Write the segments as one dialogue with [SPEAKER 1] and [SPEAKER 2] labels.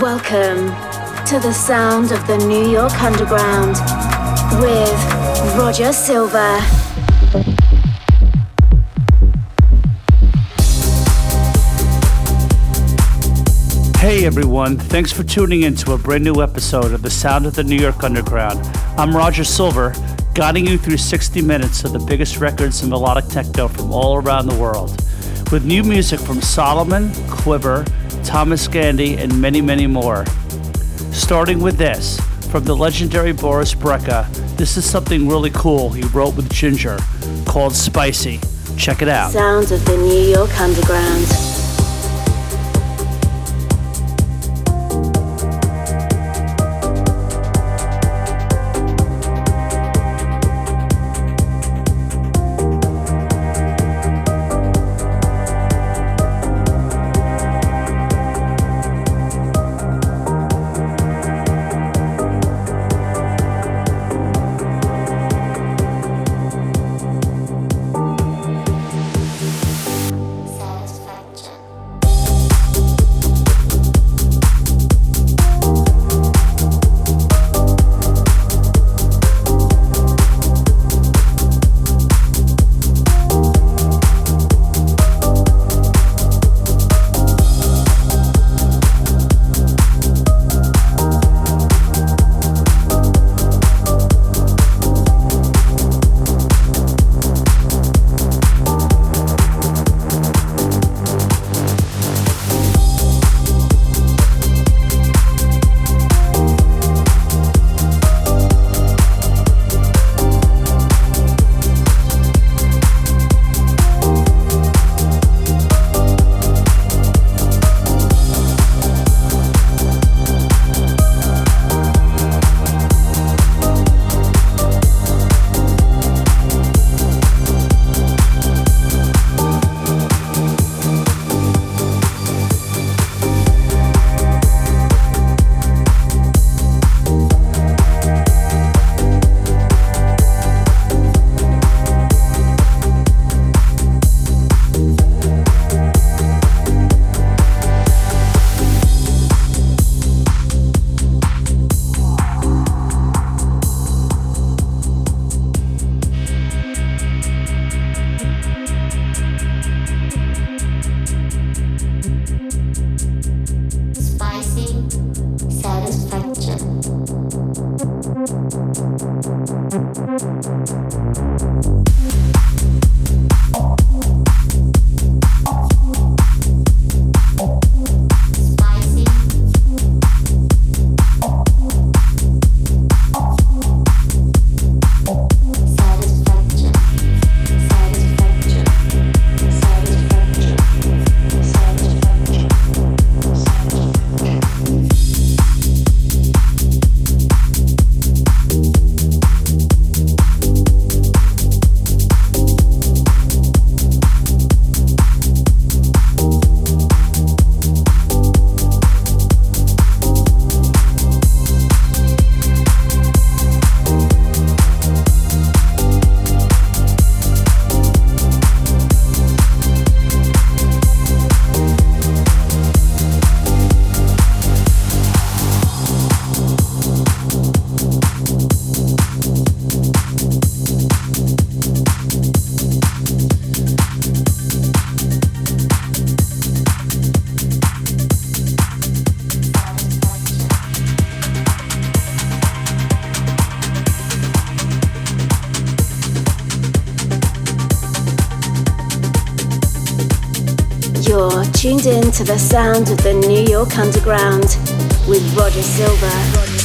[SPEAKER 1] Welcome to the sound of the New York Underground with Roger Silver.
[SPEAKER 2] Hey everyone, thanks for tuning in to a brand new episode of The Sound of the New York Underground. I'm Roger Silver, guiding you through 60 minutes of the biggest records in melodic techno from all around the world. With new music from Solomun, Quivver, Thomas Gandey, and many, many more. Starting with this, from the legendary Boris Brejcha, this is something really cool he wrote with Ginger called Spicy. Check it out.
[SPEAKER 1] Sounds of the New York Underground. To the sound of the New York Underground with Roger Silver.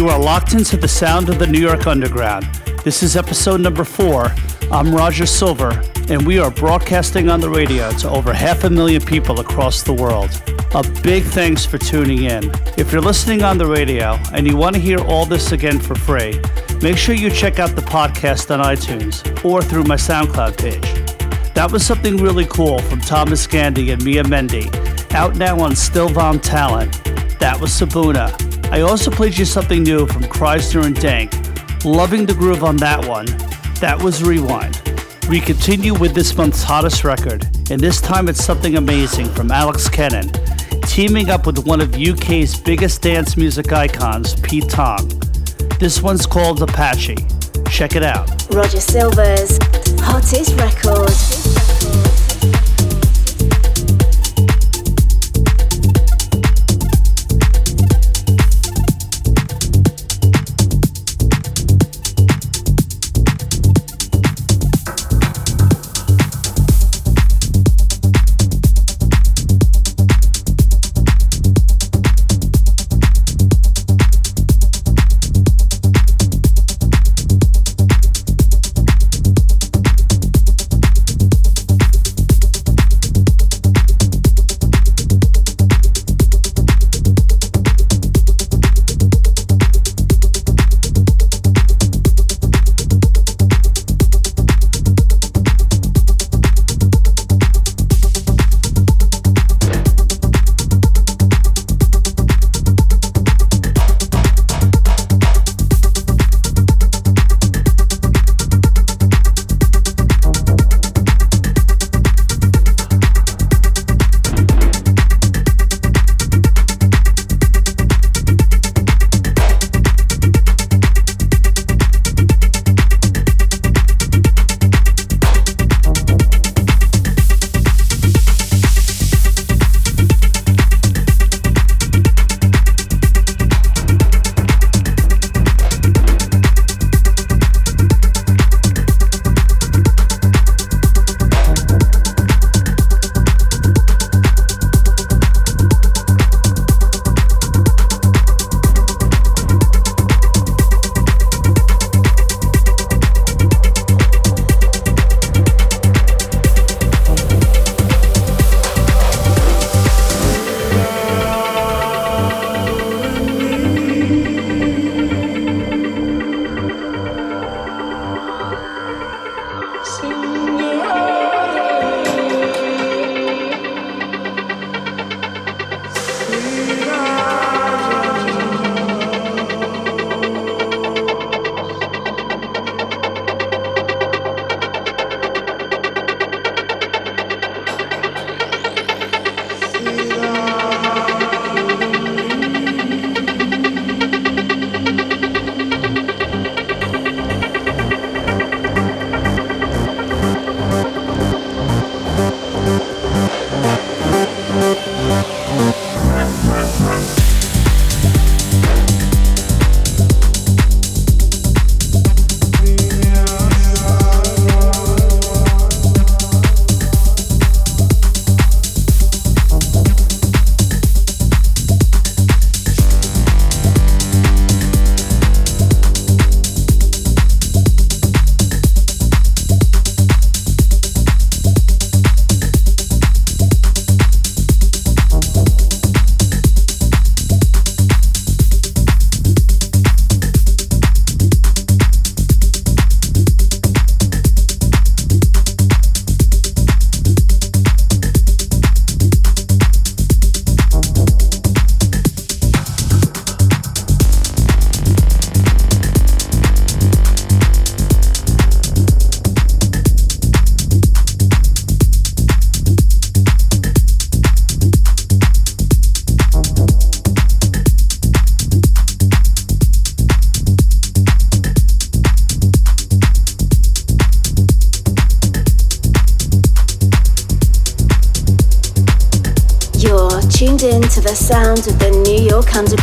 [SPEAKER 2] Into the sound of the New York Underground. This is episode number four. I'm Roger Silver, and we are broadcasting on the radio to over half a million people across the world. A big thanks for tuning in. If you're listening on the radio and you want to hear all this again for free, make sure you check out the podcast on iTunes or through my SoundCloud page. That was something really cool from Thomas Gandey and Mia Mendy, out now on Stil vor Talent. That was Sabuna. I also played you something new from Kreisner and Dank. Loving the groove on that one. That was Rewind. We continue with this month's hottest record, and this time it's something amazing from Alex Kennon, teaming up with one of UK's biggest dance music icons, Pete Tong. This one's called Apache. Check it out.
[SPEAKER 1] Roger Silver's hottest record. The New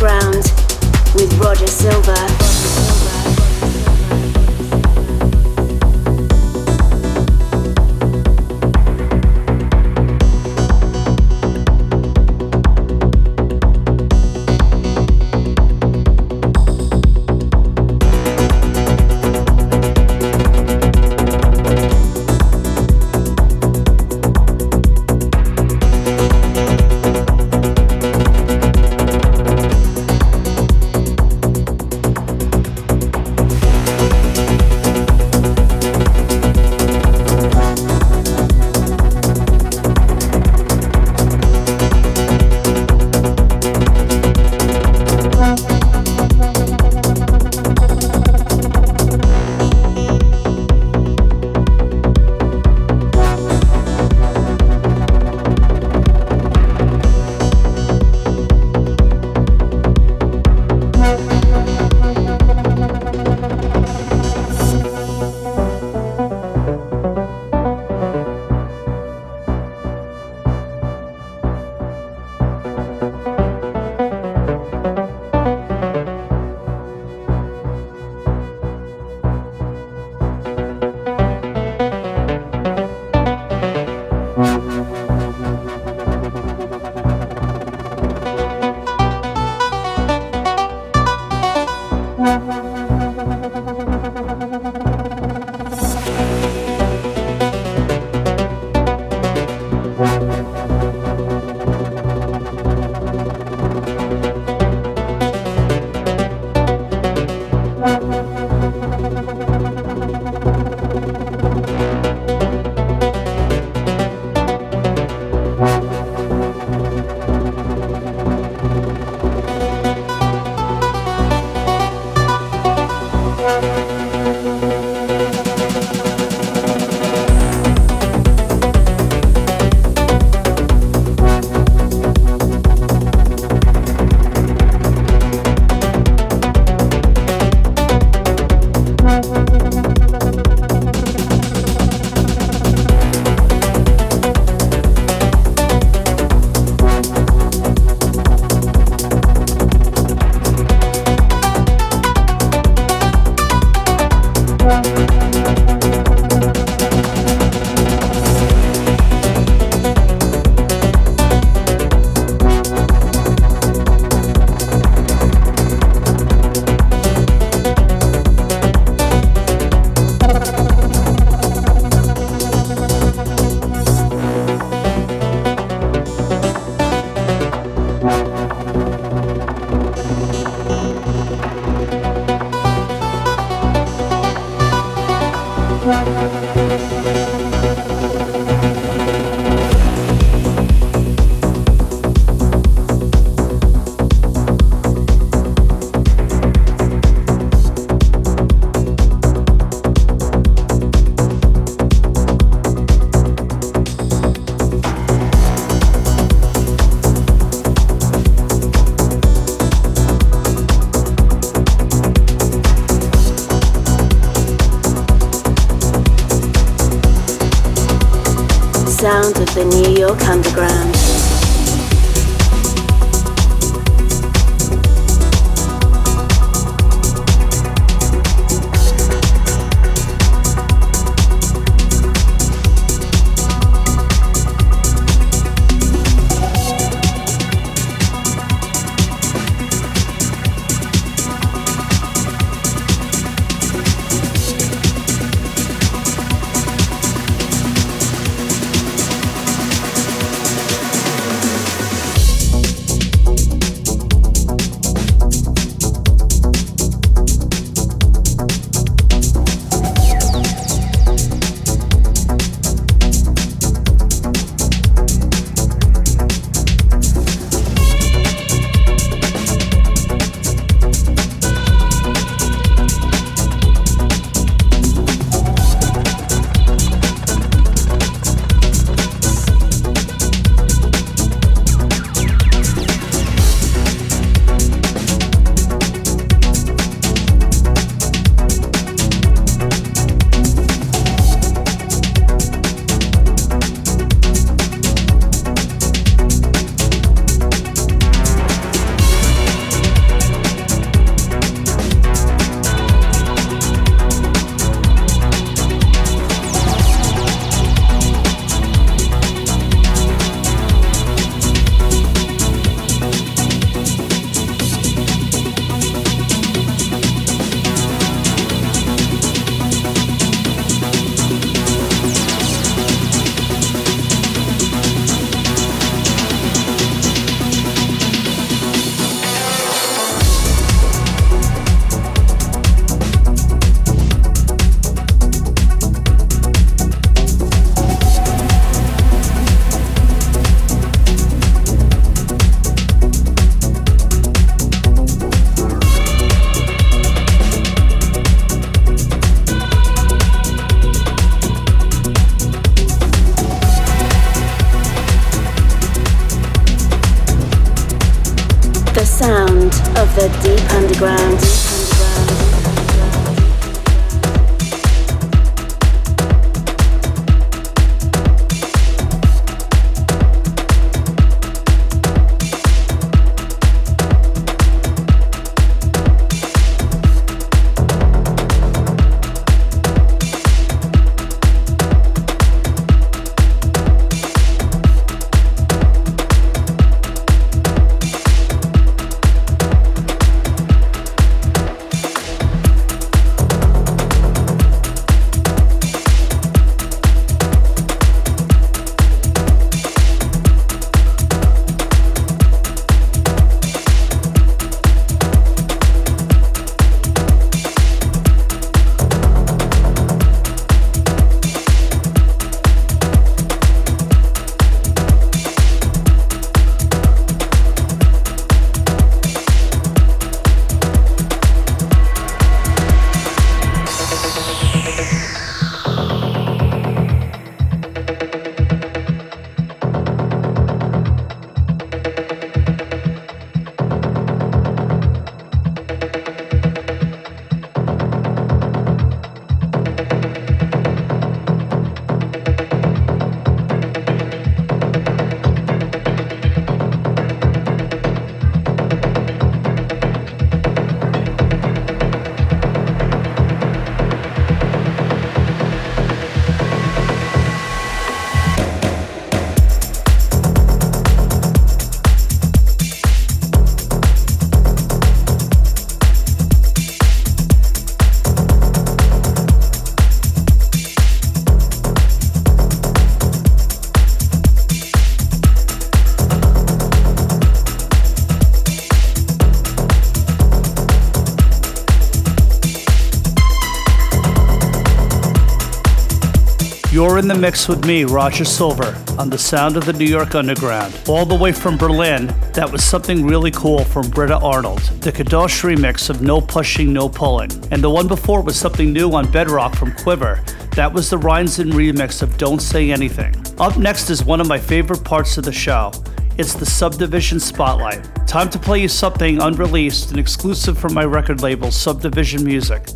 [SPEAKER 2] You're in the mix with me, Roger Silver, on the sound of the New York Underground. All the way from Berlin, that was something really cool from Britta Arnold, the Kadosh remix of No Pushing, No Pulling. And the one before was something new on Bedrock from Quivver. That was the Reinzen remix of Don't Say Anything. Up next is one of my favorite parts of the show. It's the Subdivision Spotlight. Time to play you something unreleased and exclusive from my record label, Subdivision Music.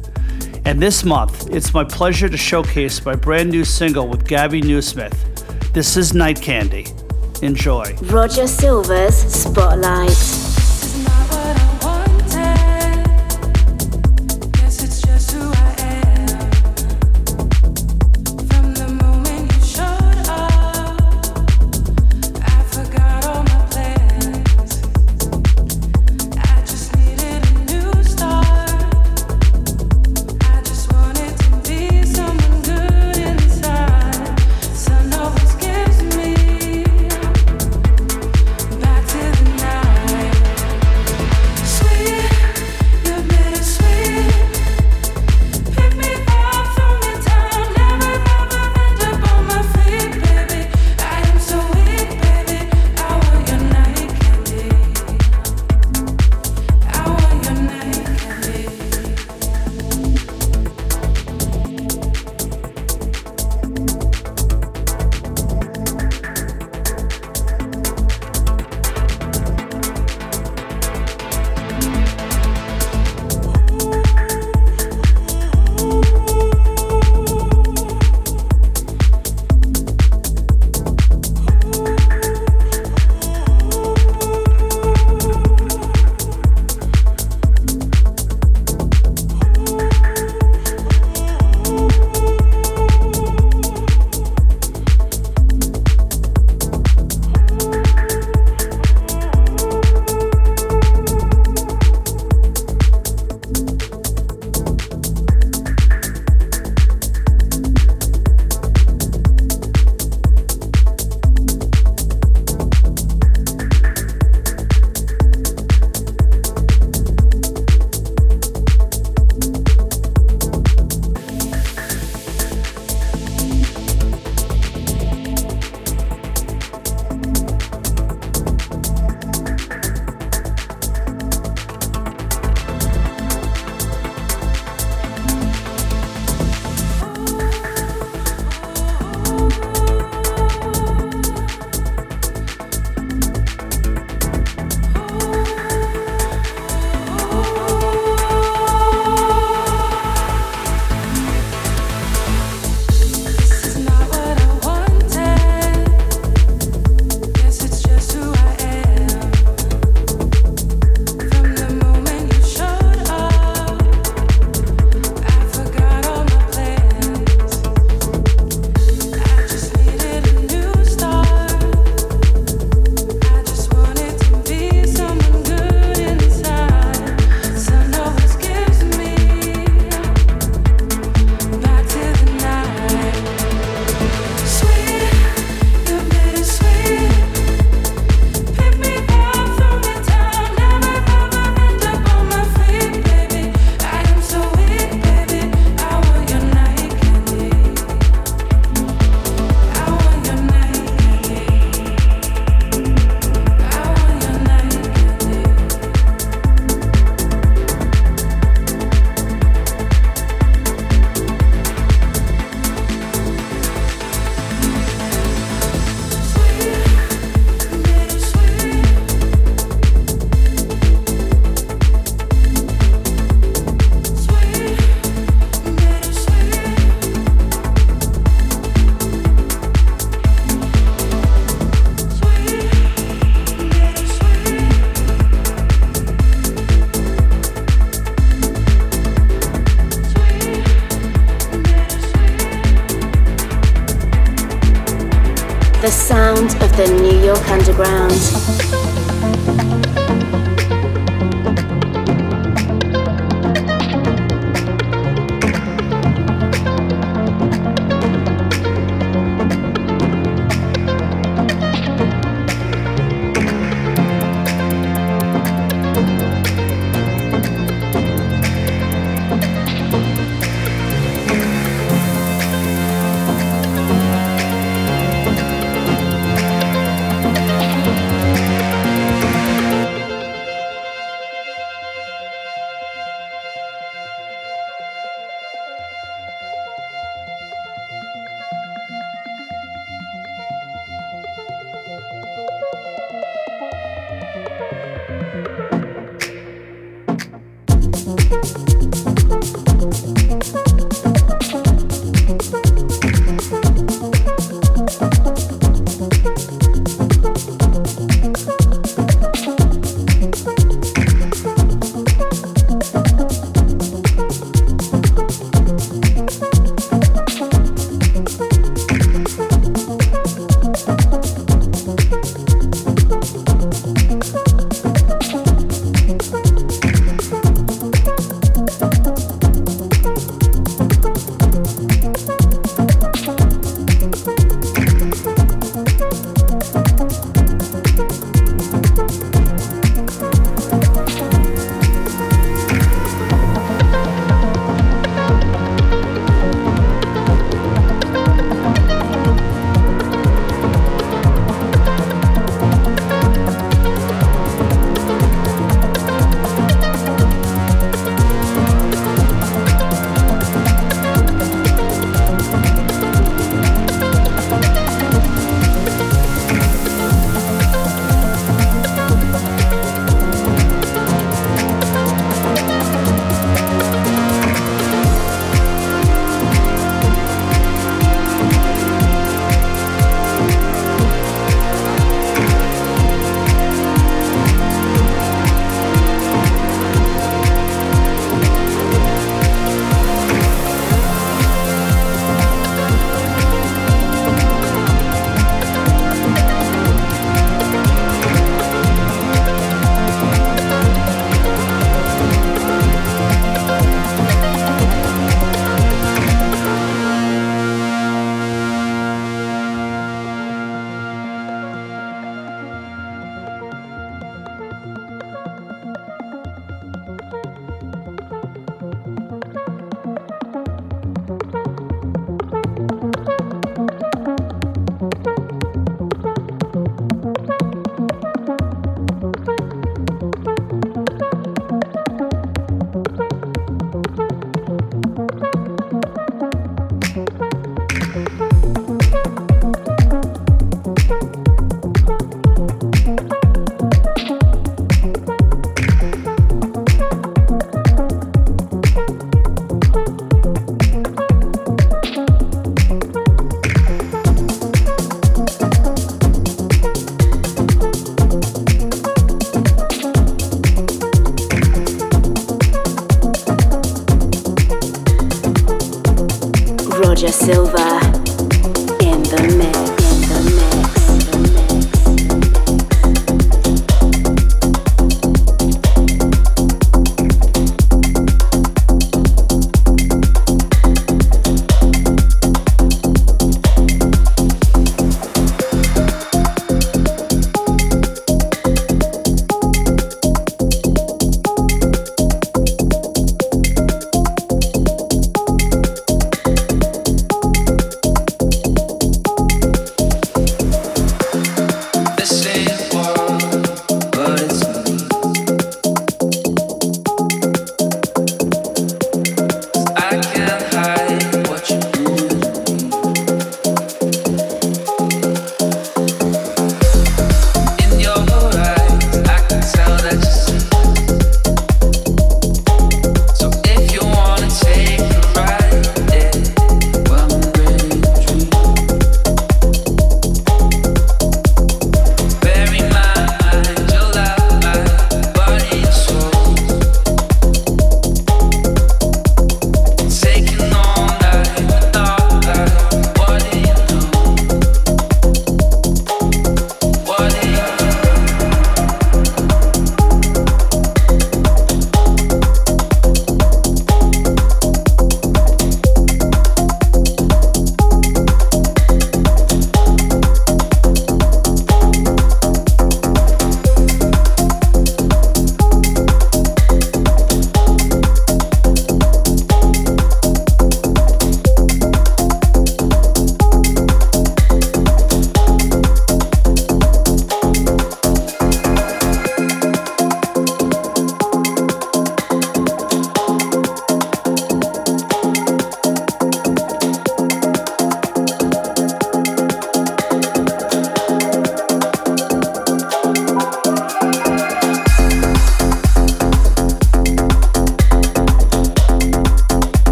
[SPEAKER 2] And this month, it's my pleasure to showcase my brand new single with Gabby Newsmith. This is Night Candy. Enjoy.
[SPEAKER 3] Roger Silver's Spotlight.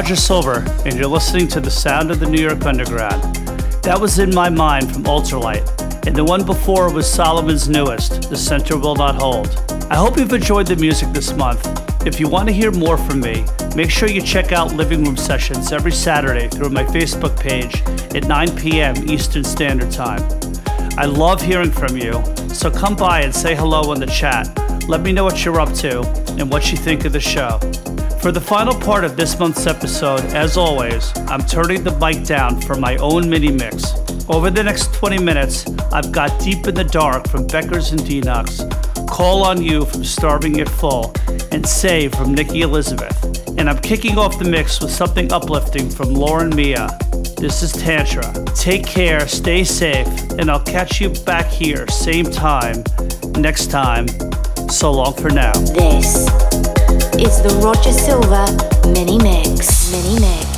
[SPEAKER 2] Roger Silver, and you're listening to the sound of the New York Underground. That was In My Mind from Ultralight, and the one before was Solomun's newest, The Center Will Not Hold. I hope you've enjoyed the music this month. If you want to hear more from me, make sure you check out Living Room Sessions every Saturday through my Facebook page at 9 p.m. Eastern Standard Time. I love hearing from you, so come by and say hello in the chat. Let me know what you're up to and what you think of the show. For the final part of this month's episode, as always, I'm turning the mic down for my own mini mix. Over the next 20 minutes, I've got Deep in the Dark from Beckers and Denox, Call on You from Starving It Full, and Save from Nikki Elizabeth. And I'm kicking off the mix with something uplifting from Lauren Mia. This is Tantra. Take care, stay safe, and I'll catch you back here, same time, next time. So long for now.
[SPEAKER 1] This is the Roger Silver Mini Mix. Mini Mix.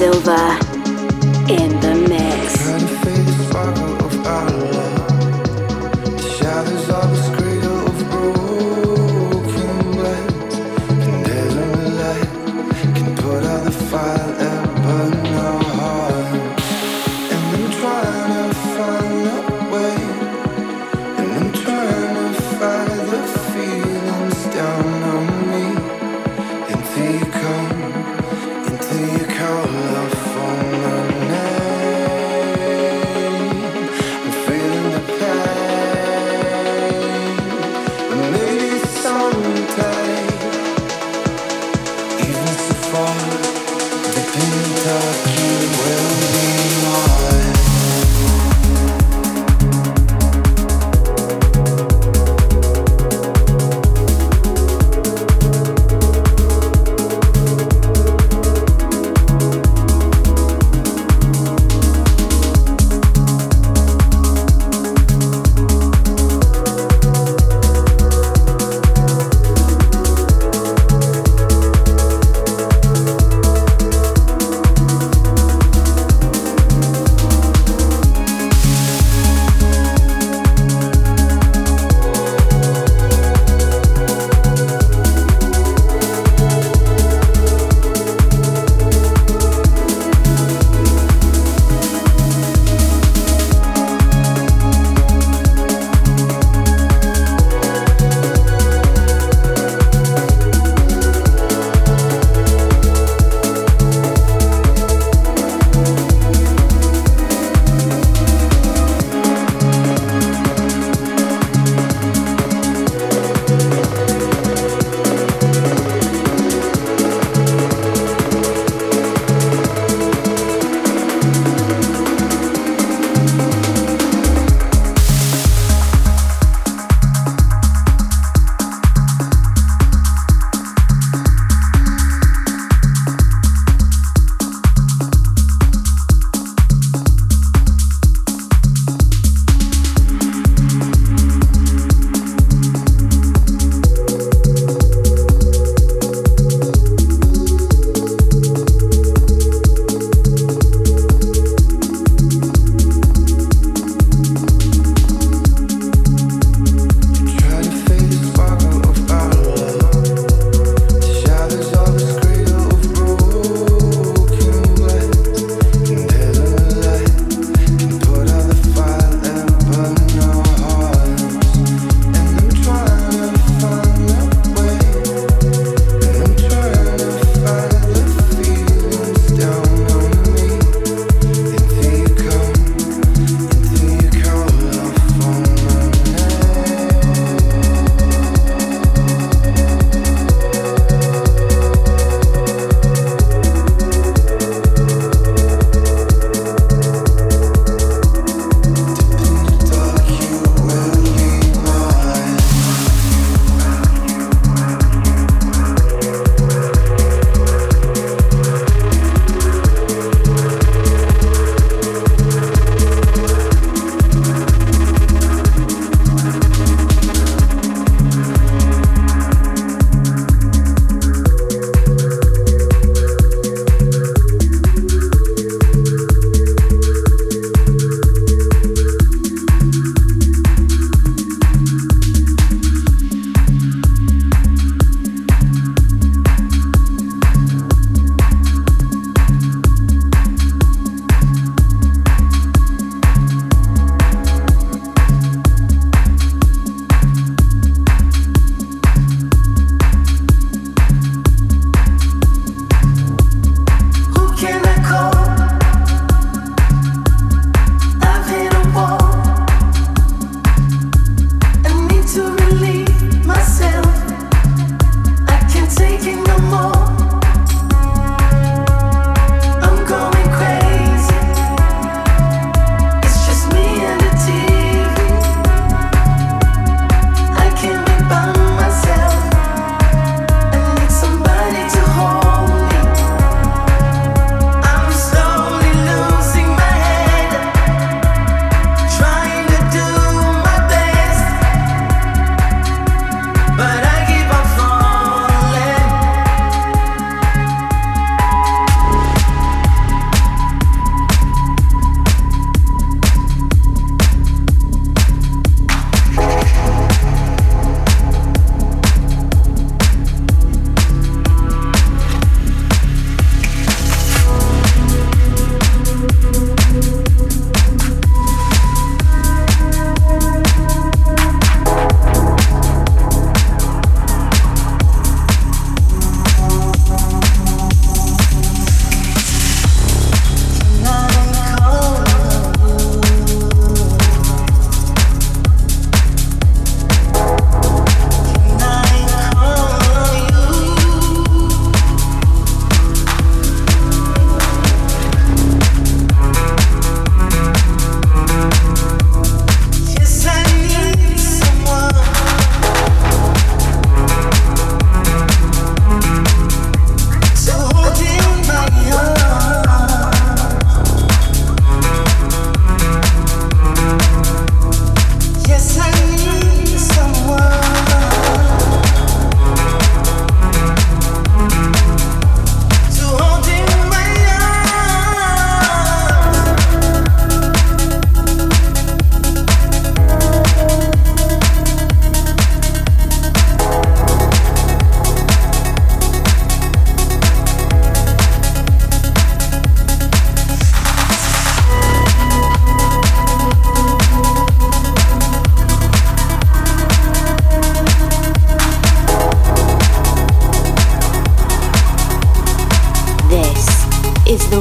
[SPEAKER 4] Roger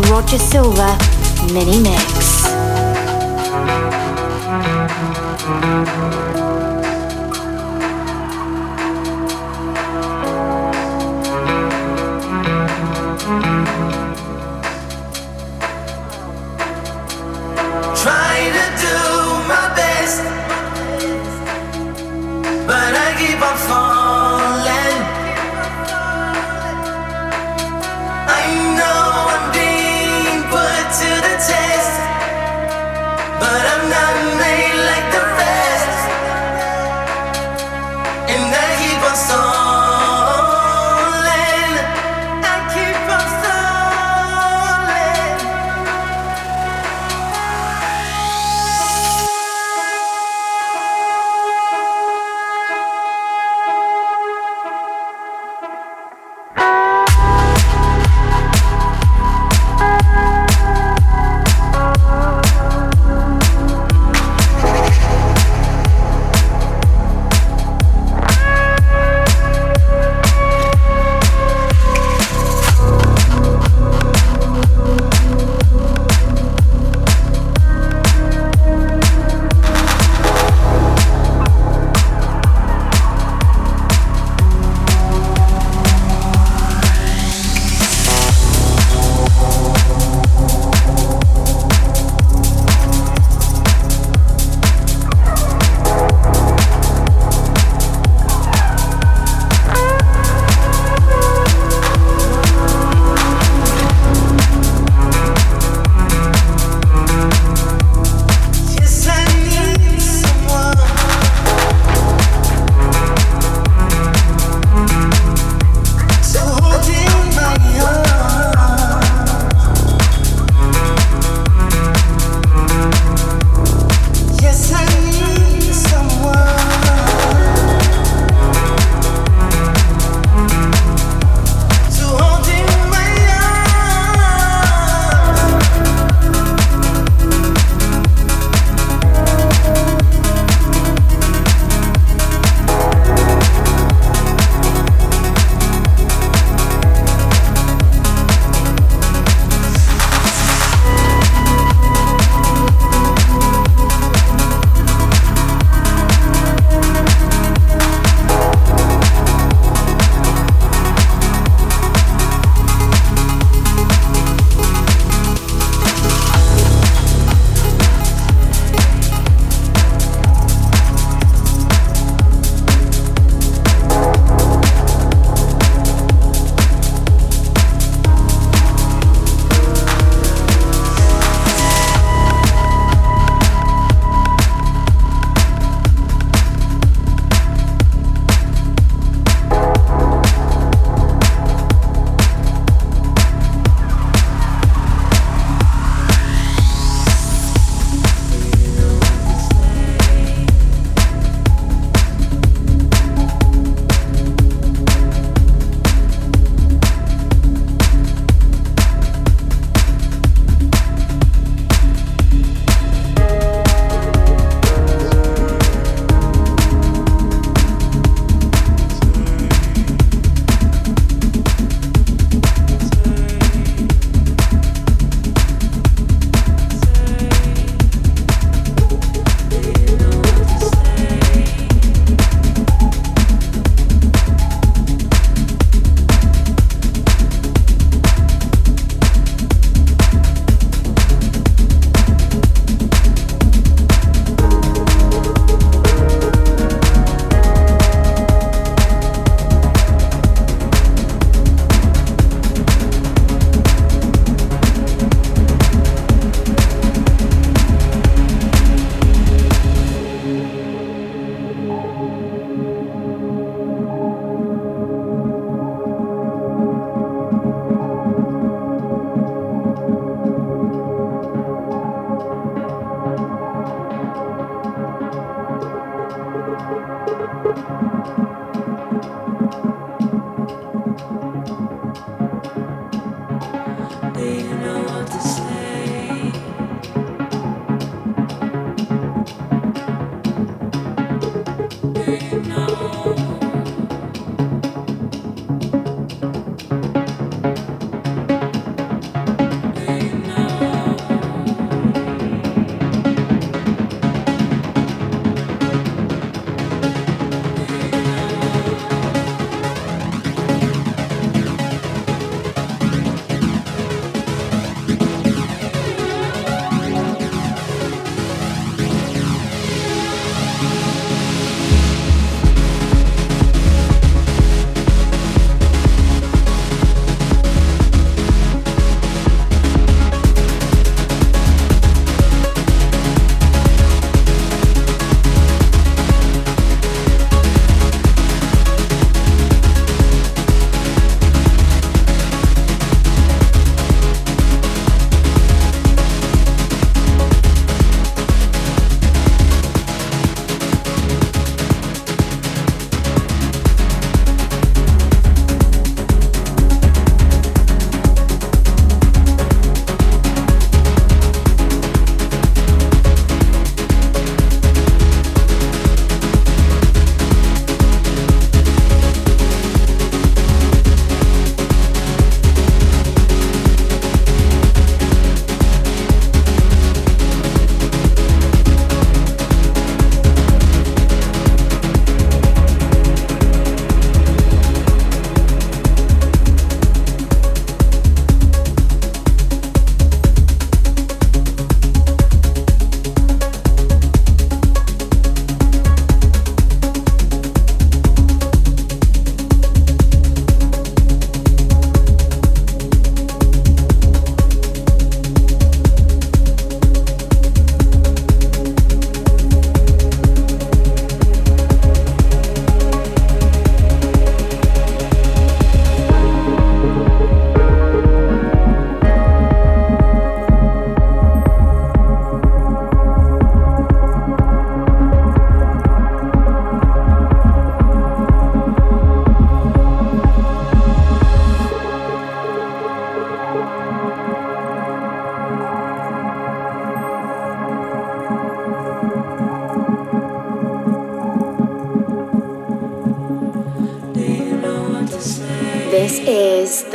[SPEAKER 5] Roger Silver Mini Mix.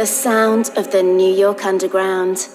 [SPEAKER 1] The sound of the New York Underground.